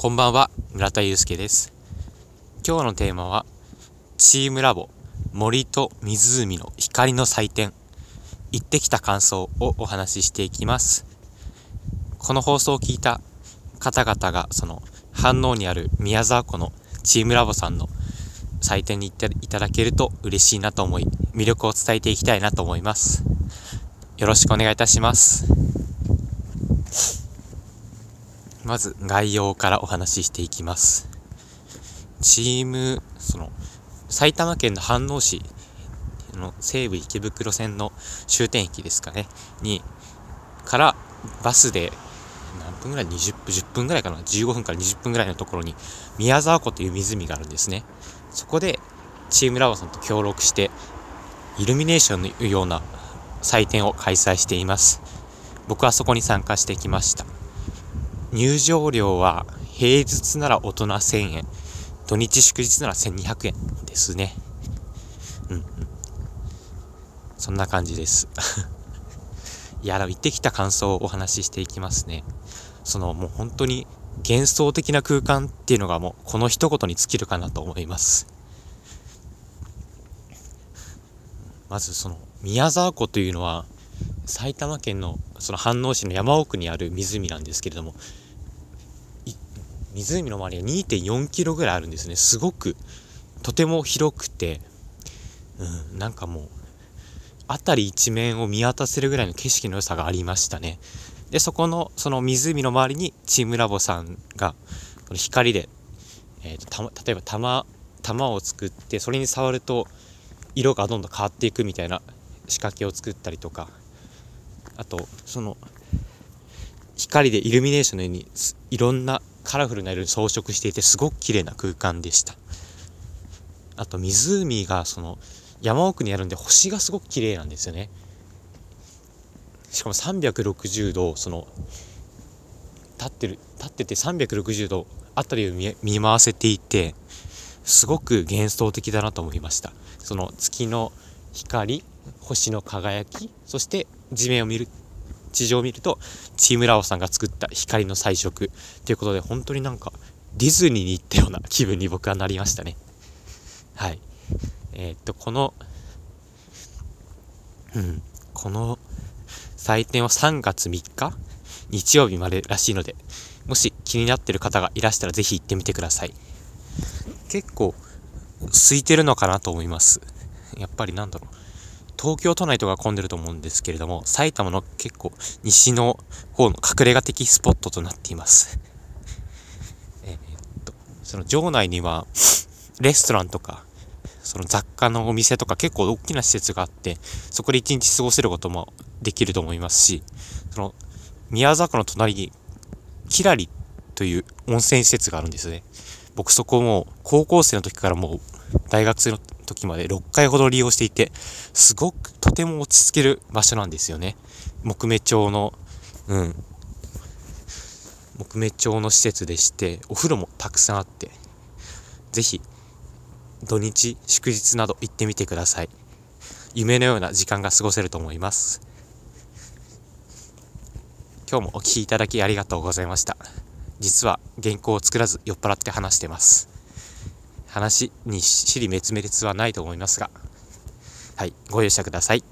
こんばんは、村田祐介です。今日のテーマは、チームラボ森と湖の光の祭典、行ってきた感想をお話ししていきます。この放送を聞いた方々が、その、反応にある宮沢湖のチームラボさんの祭典に行っていただけると嬉しいなと思い、魅力を伝えていきたいなと思います。よろしくお願いいたします。まず概要からお話ししていきます。チーム、その、埼玉県の飯能市の西武池袋線の終点駅ですかね、に、からバスで何分ぐらい ?20 分、10分ぐらいかな ?15 分から20分ぐらいのところに宮沢湖という湖があるんですね。そこでチームラボさんと協力して、イルミネーションのような祭典を開催しています。僕はそこに参加してきました。入場料は平日なら大人1000円、土日祝日なら1200円ですね。うんうん。そんな感じです。いや、行ってきた感想をお話ししていきますね。そのもう本当に幻想的な空間っていうのがもうこの一言に尽きるかなと思います。まずその宮沢湖というのは埼玉県のその飯能市の山奥にある湖なんですけれども湖の周りは2.4キロぐらいあるんですね。すごくとても広くて、うん、なんかもう辺り一面を見渡せるぐらいの景色の良さがありましたね。でそこのその湖の周りにチームラボさんがこの光で、えーと、例えば玉玉を作ってそれに触ると色がどんどん変わっていくみたいな仕掛けを作ったりとか。あとその光でイルミネーションのようにいろんなカラフルな色に装飾していてすごく綺麗な空間でした。あと湖がその山奥にあるんで星がすごく綺麗なんですよね。しかも360度その立ってる立ってて360度辺りを見回せていてすごく幻想的だなと思いました。その月の光星の輝きそして地面を見る地上を見るとチームラオさんが作った光の彩色ということで本当になんかディズニーに行ったような気分に僕はなりましたね。はい。えー、っとこのうん。この祭典は3月3日？日曜日までらしいのでもし気になってる方がいらしたらぜひ行ってみてください。結構空いてるのかなと思います。やっぱりなんだろう。東京都内とか混んでると思うんですけれども、埼玉の結構西の方の隠れ家的スポットとなっています。え、っと、その城内には、レストランとか、その雑貨のお店とか結構大きな施設があって、そこで一日過ごせることもできると思いますし、その、宮沢の隣に、キラリという温泉施設があるんですね。僕そこも高校生の時からもう大学生の時まで6回ほど利用していて、すごくとても落ち着ける場所なんですよね。木目調の、うん、木目調の施設でして、お風呂もたくさんあって、ぜひ、土日、祝日など行ってみてください。夢のような時間が過ごせると思います。今日もお聴きいただきありがとうございました。実は原稿を作らず酔っ払って話してます。話に尻滅滅はないと思いますが、はい、ご容赦ください。